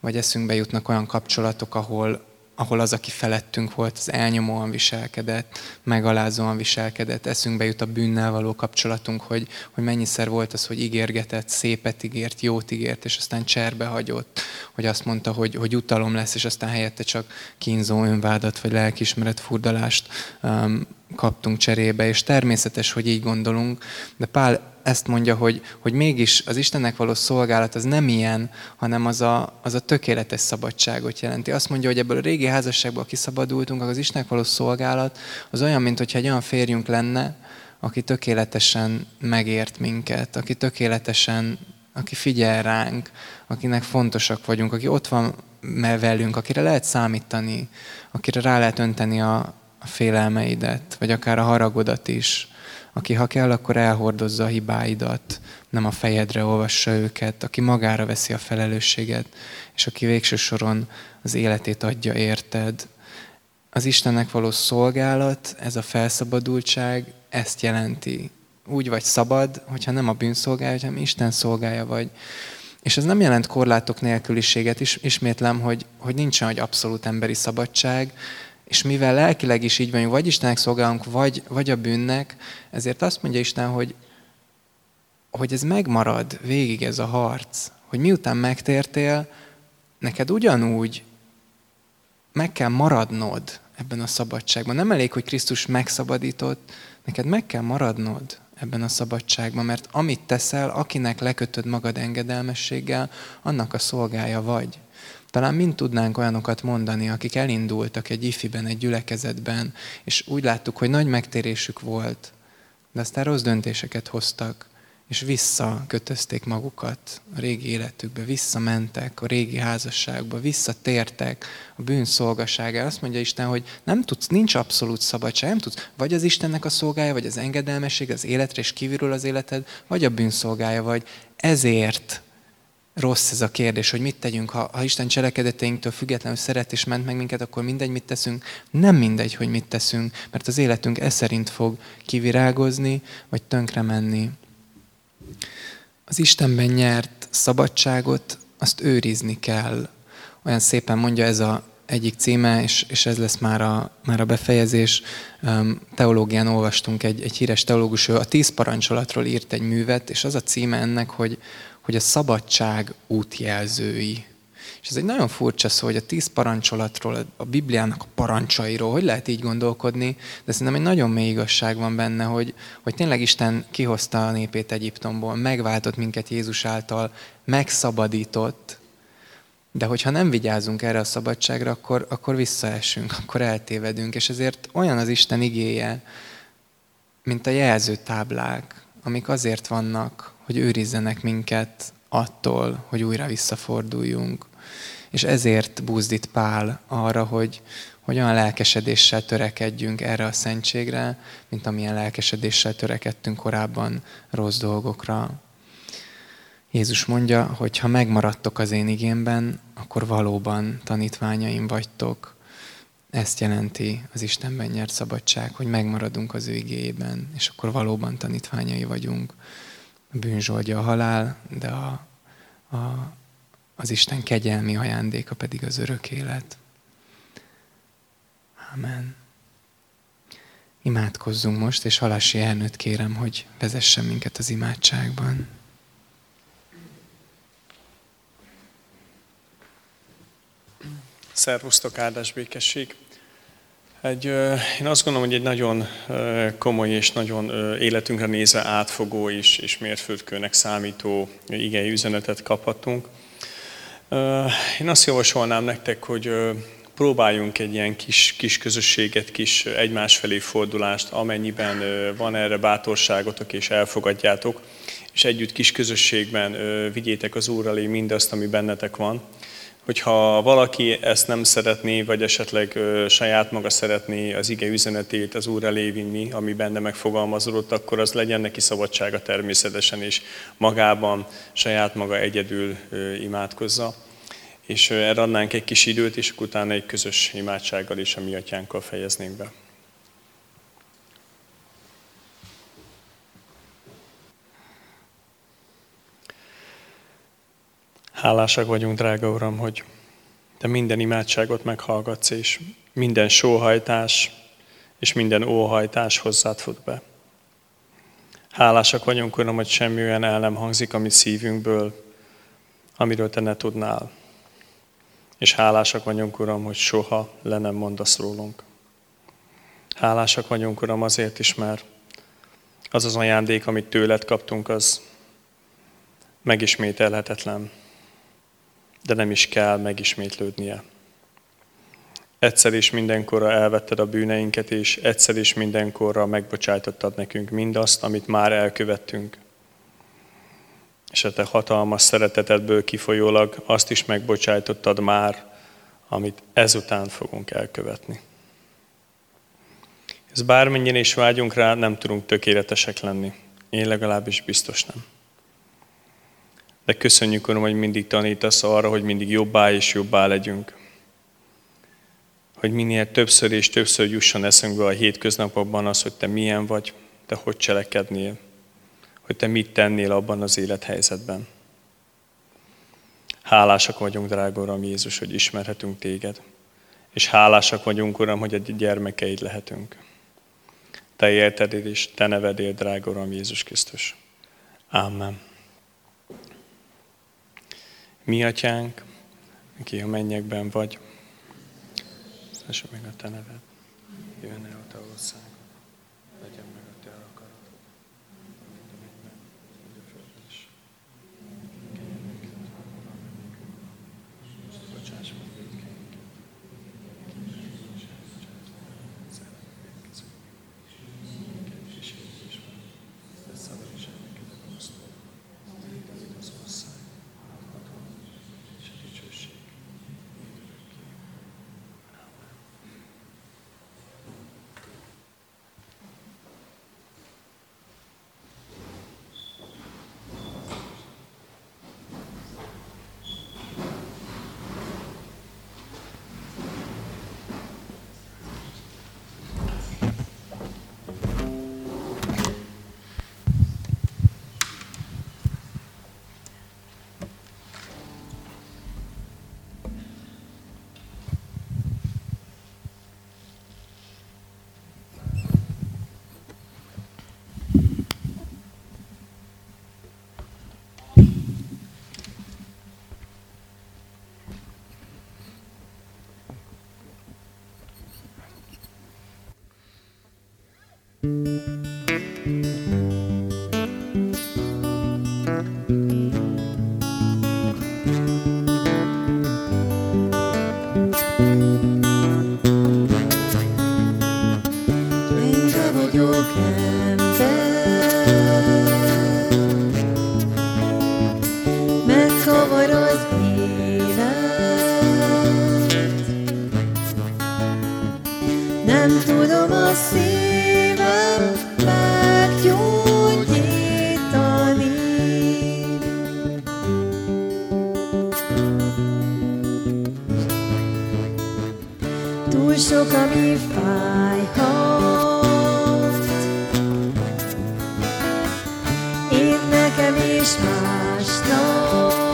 vagy eszünkbe jutnak olyan kapcsolatok, ahol, ahol az, aki felettünk volt, az elnyomóan viselkedett, megalázóan viselkedett, eszünkbe jut a bűnnel való kapcsolatunk, hogy, hogy mennyiszer volt az, hogy ígérgetett, szépet ígért, jót ígért, és aztán cserbe hagyott, hogy azt mondta, hogy, hogy utalom lesz, és aztán helyette csak kínzó önvádat, vagy lelkismeret furdalást um, kaptunk cserébe, és természetes, hogy így gondolunk, de Pál ezt mondja, hogy, hogy mégis az Istennek való szolgálat az nem ilyen, hanem az a, az a tökéletes szabadságot jelenti. Azt mondja, hogy ebből a régi házasságból kiszabadultunk, az Istennek való szolgálat az olyan, mint hogyha egy olyan férjünk lenne, aki tökéletesen megért minket, aki tökéletesen, aki figyel ránk, akinek fontosak vagyunk, aki ott van velünk, akire lehet számítani, akire rá lehet önteni a, a félelmeidet, vagy akár a haragodat is aki ha kell, akkor elhordozza a hibáidat, nem a fejedre olvassa őket, aki magára veszi a felelősséget, és aki végső soron az életét adja érted. Az Istennek való szolgálat, ez a felszabadultság, ezt jelenti. Úgy vagy szabad, hogyha nem a bűn szolgálja, hanem Isten szolgálja vagy. És ez nem jelent korlátok nélküliséget, is, ismétlem, hogy, hogy nincsen egy abszolút emberi szabadság, és mivel lelkileg is így vagyunk, vagy Istennek szolgálunk, vagy, vagy a bűnnek, ezért azt mondja Isten, hogy, hogy ez megmarad végig ez a harc. Hogy miután megtértél, neked ugyanúgy meg kell maradnod ebben a szabadságban. Nem elég, hogy Krisztus megszabadított, neked meg kell maradnod ebben a szabadságban, mert amit teszel, akinek lekötöd magad engedelmességgel, annak a szolgája vagy. Talán mind tudnánk olyanokat mondani, akik elindultak egy ifiben, egy gyülekezetben, és úgy láttuk, hogy nagy megtérésük volt, de aztán rossz döntéseket hoztak, és visszakötözték magukat a régi életükbe, visszamentek a régi házasságba, visszatértek a bűn szolgaságára. Azt mondja Isten, hogy nem tudsz, nincs abszolút szabadság, nem tudsz, vagy az Istennek a szolgája, vagy az engedelmesség az életre, és kívülről az életed, vagy a bűn szolgája vagy. Ezért rossz ez a kérdés, hogy mit tegyünk, ha, ha Isten cselekedeteinktől függetlenül szeret és ment meg minket, akkor mindegy, mit teszünk. Nem mindegy, hogy mit teszünk, mert az életünk e szerint fog kivirágozni, vagy tönkre menni. Az Istenben nyert szabadságot, azt őrizni kell. Olyan szépen mondja ez a egyik címe, és, és ez lesz már a, már a befejezés. Teológián olvastunk egy, egy híres teológus, ő a tíz parancsolatról írt egy művet, és az a címe ennek, hogy, hogy a szabadság útjelzői. És ez egy nagyon furcsa szó, hogy a tíz parancsolatról, a Bibliának a parancsairól, hogy lehet így gondolkodni, de szerintem egy nagyon mély igazság van benne, hogy, hogy tényleg Isten kihozta a népét Egyiptomból, megváltott minket Jézus által, megszabadított, de hogyha nem vigyázunk erre a szabadságra, akkor, akkor visszaesünk, akkor eltévedünk, és ezért olyan az Isten igéje, mint a jelzőtáblák, amik azért vannak, hogy őrizzenek minket attól, hogy újra visszaforduljunk. És ezért buzdít Pál arra, hogy, hogy olyan lelkesedéssel törekedjünk erre a szentségre, mint amilyen lelkesedéssel törekedtünk korábban rossz dolgokra. Jézus mondja, hogy ha megmaradtok az én igénben, akkor valóban tanítványaim vagytok. Ezt jelenti az Istenben nyert szabadság, hogy megmaradunk az ő igéjében, és akkor valóban tanítványai vagyunk bűnzsoldja a halál, de a, a, az Isten kegyelmi ajándéka pedig az örök élet. Amen. Imádkozzunk most, és Halási Ernőt kérem, hogy vezessen minket az imádságban. Szervusztok, áldás békesség! Egy, én azt gondolom, hogy egy nagyon komoly és nagyon életünkre nézve átfogó és, és mérföldkőnek számító igei üzenetet kaphatunk. Én azt javasolnám nektek, hogy próbáljunk egy ilyen kis, kis közösséget, kis egymás felé fordulást, amennyiben van erre bátorságotok és elfogadjátok, és együtt kis közösségben vigyétek az Úr elé mindazt, ami bennetek van hogyha valaki ezt nem szeretné, vagy esetleg saját maga szeretné az ige üzenetét az Úr elé vinni, ami benne megfogalmazódott, akkor az legyen neki szabadsága természetesen, és magában saját maga egyedül imádkozza. És erre adnánk egy kis időt, és utána egy közös imádsággal és a mi atyánkkal fejeznénk be. Hálásak vagyunk, drága Uram, hogy Te minden imádságot meghallgatsz, és minden sóhajtás és minden óhajtás hozzád fut be. Hálásak vagyunk, Uram, hogy semmi olyan el nem hangzik a mi szívünkből, amiről Te ne tudnál. És hálásak vagyunk, Uram, hogy soha le nem mondasz rólunk. Hálásak vagyunk, Uram, azért is, mert az az ajándék, amit tőled kaptunk, az megismételhetetlen de nem is kell megismétlődnie. Egyszer is mindenkorra elvetted a bűneinket, és egyszer is mindenkorra megbocsájtottad nekünk mindazt, amit már elkövettünk. És a te hatalmas szeretetedből kifolyólag azt is megbocsájtottad már, amit ezután fogunk elkövetni. Ez bármennyire is vágyunk rá, nem tudunk tökéletesek lenni. Én legalábbis biztos nem. De köszönjük, Uram, hogy mindig tanítasz arra, hogy mindig jobbá és jobbá legyünk. Hogy minél többször és többször jusson eszünkbe a hétköznapokban az, hogy Te milyen vagy, Te hogy cselekednél, hogy Te mit tennél abban az élethelyzetben. Hálásak vagyunk, drága Uram Jézus, hogy ismerhetünk Téged. És hálásak vagyunk, Uram, hogy a gyermekeid lehetünk. Te érted és Te nevedél, drága Uram Jézus Krisztus. Amen. Mi atyánk, aki a mennyekben vagy, szesse meg a te neved, jöjjön el a te ország, legyen meg a te Nekem is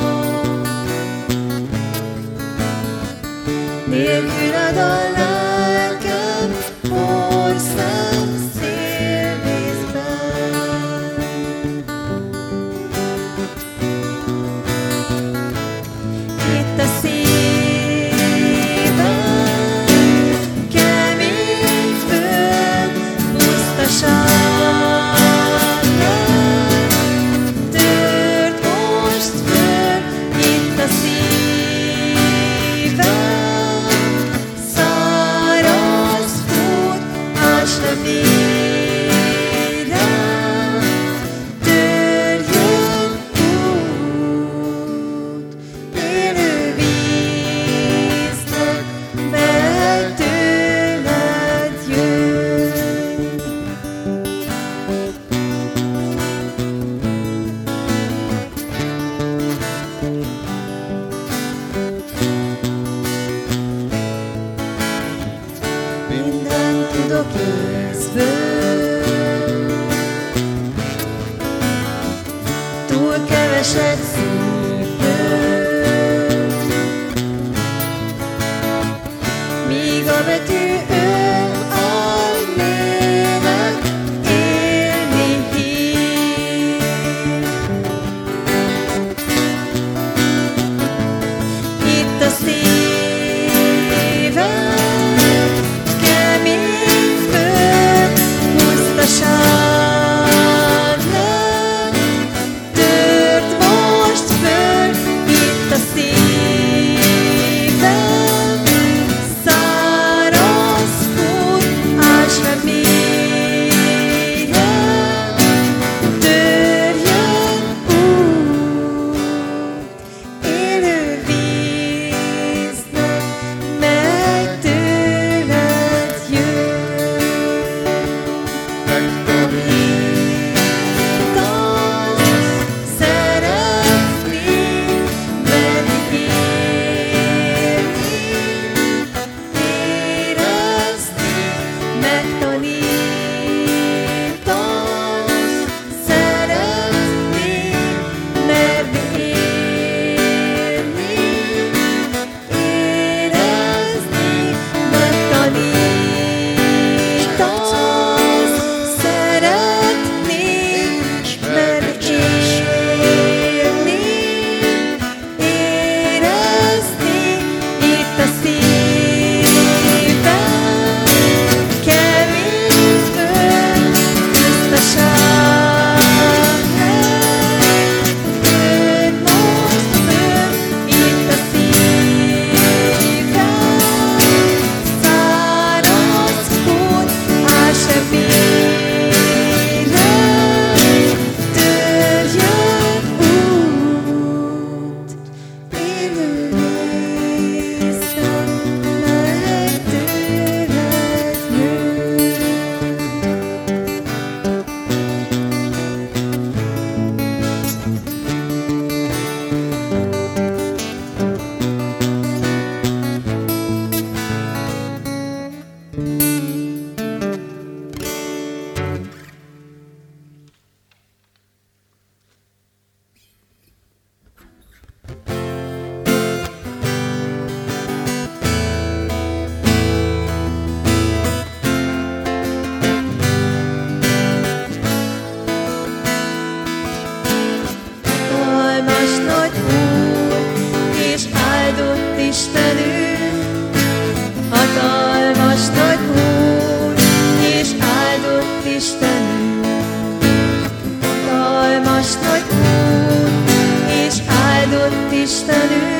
áldott Istenünk,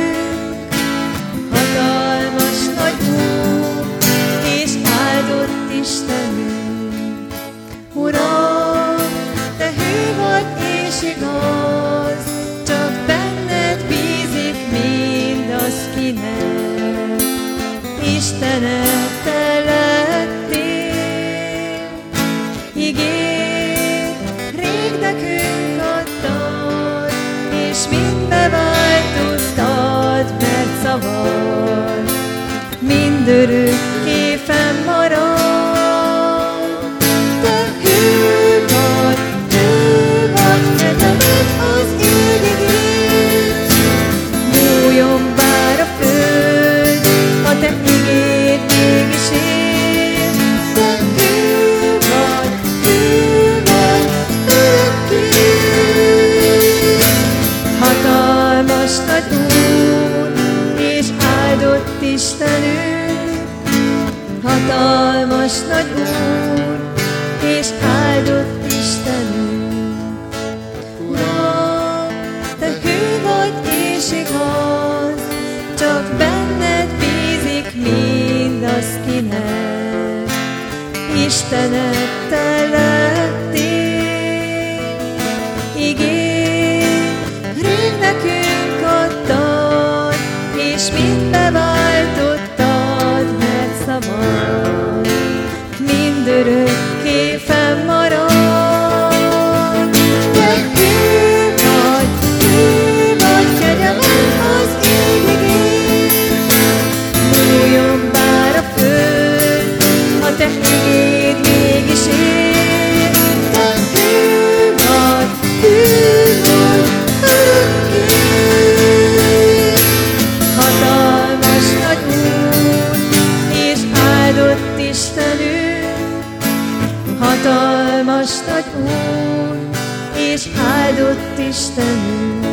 kandırır. Istenünk,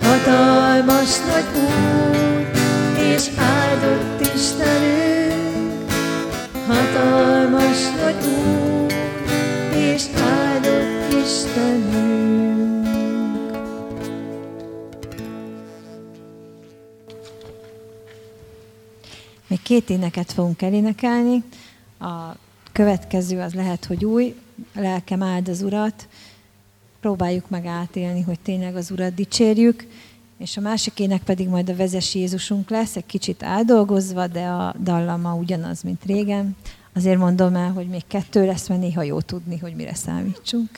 hatalmas nagy úr, és áldott Istenünk, hatalmas nagy úr, és áldott Istenünk. Még két éneket fogunk elénekelni. A következő az lehet, hogy új, lelkem áld az Urat, próbáljuk meg átélni, hogy tényleg az Urat dicsérjük, és a másik ének pedig majd a vezes Jézusunk lesz, egy kicsit áldolgozva, de a dallama ugyanaz, mint régen. Azért mondom el, hogy még kettő lesz, mert néha jó tudni, hogy mire számítsunk.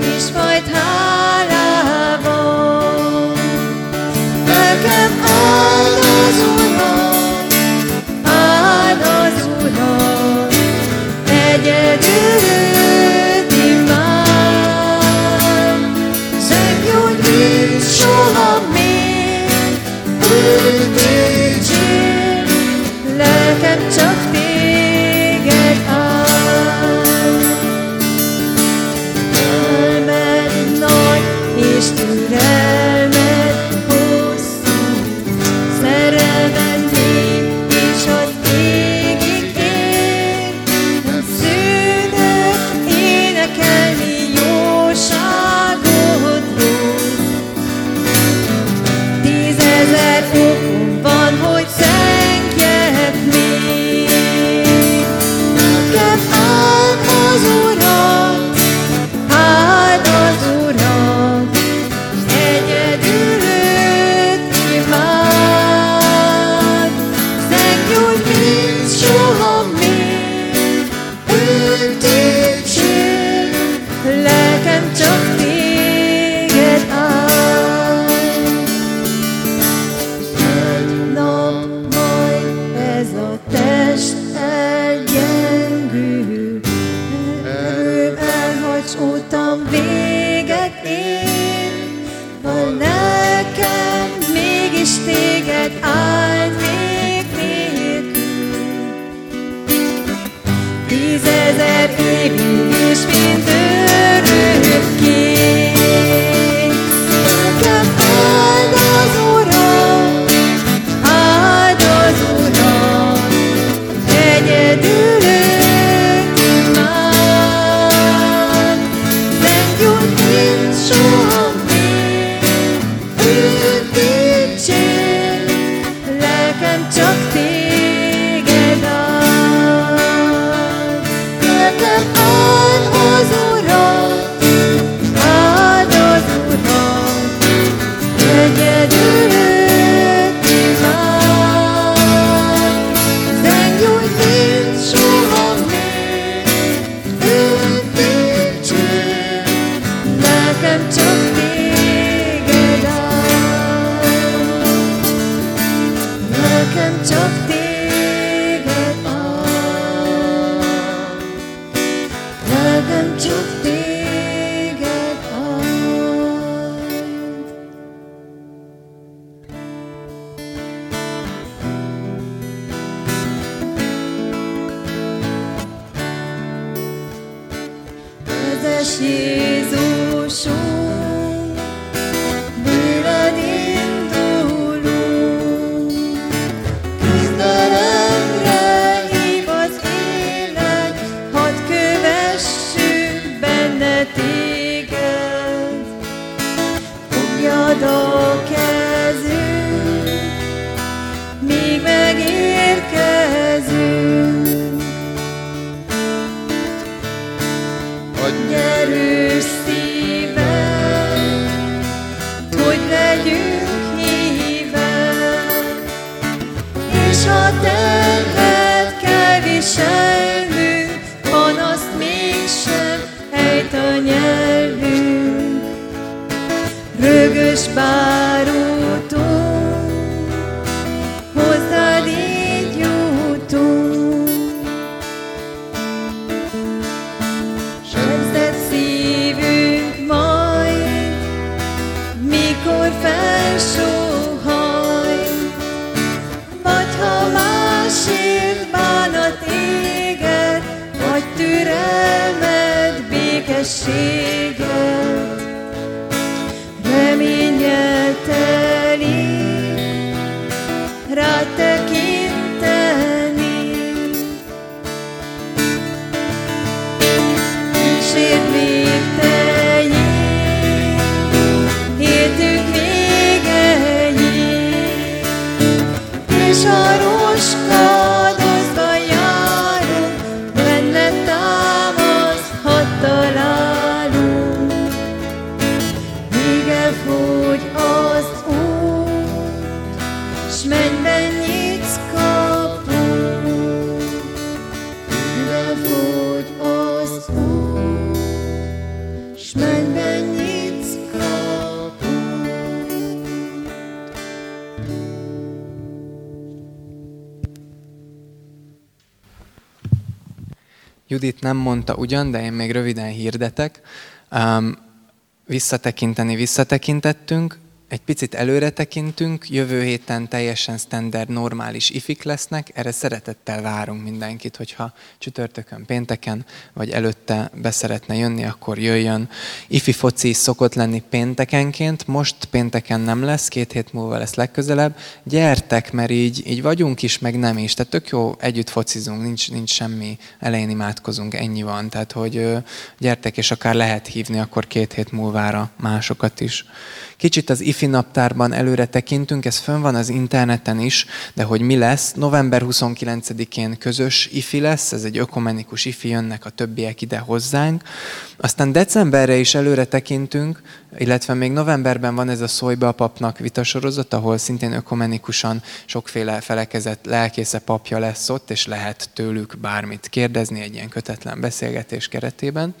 és majd hálával. Nekem áld az Uram, áld az egyedül çok. see Judit nem mondta ugyan, de én még röviden hirdetek. Um, visszatekinteni visszatekintettünk, egy picit előre tekintünk, jövő héten teljesen standard, normális ifik lesznek, erre szeretettel várunk mindenkit, hogyha csütörtökön, pénteken, vagy előtte beszeretne jönni, akkor jöjjön. Ifi foci szokott lenni péntekenként, most pénteken nem lesz, két hét múlva lesz legközelebb. Gyertek, mert így, így vagyunk is, meg nem is. Tehát tök jó, együtt focizunk, nincs, nincs semmi, elején imádkozunk, ennyi van. Tehát, hogy gyertek, és akár lehet hívni akkor két hét múlvára másokat is. Kicsit az IFI naptárban előre tekintünk, ez fönn van az interneten is, de hogy mi lesz, november 29-én közös IFI lesz, ez egy ökumenikus IFI, jönnek a többiek ide hozzánk. Aztán decemberre is előre tekintünk, illetve még novemberben van ez a Szójba a papnak vitasorozat, ahol szintén ökumenikusan sokféle felekezett lelkésze papja lesz ott, és lehet tőlük bármit kérdezni egy ilyen kötetlen beszélgetés keretében.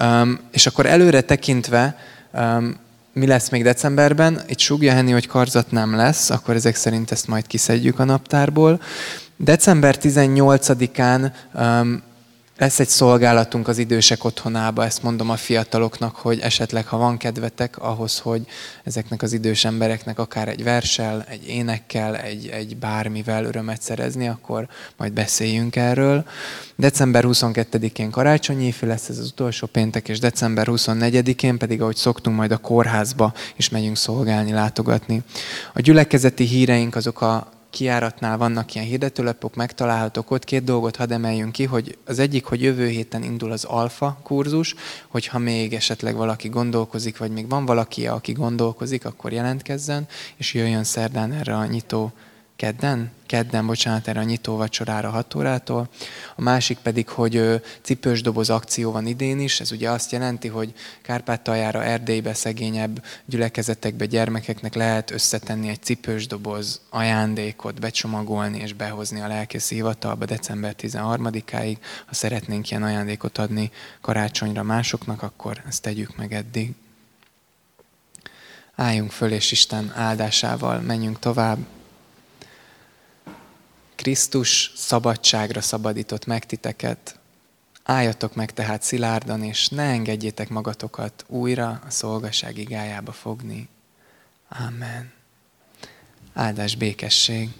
Um, és akkor előre tekintve, um, mi lesz még decemberben? Itt súgja Henny, hogy karzat nem lesz, akkor ezek szerint ezt majd kiszedjük a naptárból. December 18-án um, lesz egy szolgálatunk az idősek otthonába, ezt mondom a fiataloknak, hogy esetleg, ha van kedvetek ahhoz, hogy ezeknek az idős embereknek akár egy versel, egy énekkel, egy, egy bármivel örömet szerezni, akkor majd beszéljünk erről. December 22-én karácsonyi évi lesz ez az utolsó péntek, és december 24-én pedig, ahogy szoktunk, majd a kórházba is megyünk szolgálni, látogatni. A gyülekezeti híreink azok a kiáratnál vannak ilyen hirdetőlapok, megtalálhatók ott. Két dolgot hadd emeljünk ki, hogy az egyik, hogy jövő héten indul az alfa kurzus, hogyha még esetleg valaki gondolkozik, vagy még van valaki, aki gondolkozik, akkor jelentkezzen, és jöjjön szerdán erre a nyitó kedden, kedden, bocsánat, erre a nyitó vacsorára 6 órától. A másik pedig, hogy cipős doboz akció van idén is. Ez ugye azt jelenti, hogy Kárpátaljára, Erdélybe, szegényebb gyülekezetekbe, gyermekeknek lehet összetenni egy cipős doboz ajándékot, becsomagolni és behozni a lelkészi hivatalba december 13-áig. Ha szeretnénk ilyen ajándékot adni karácsonyra másoknak, akkor ezt tegyük meg eddig. Álljunk föl, és Isten áldásával menjünk tovább. Krisztus szabadságra szabadított meg titeket. Álljatok meg tehát szilárdan, és ne engedjétek magatokat újra a szolgaság igájába fogni. Amen. Áldás békesség.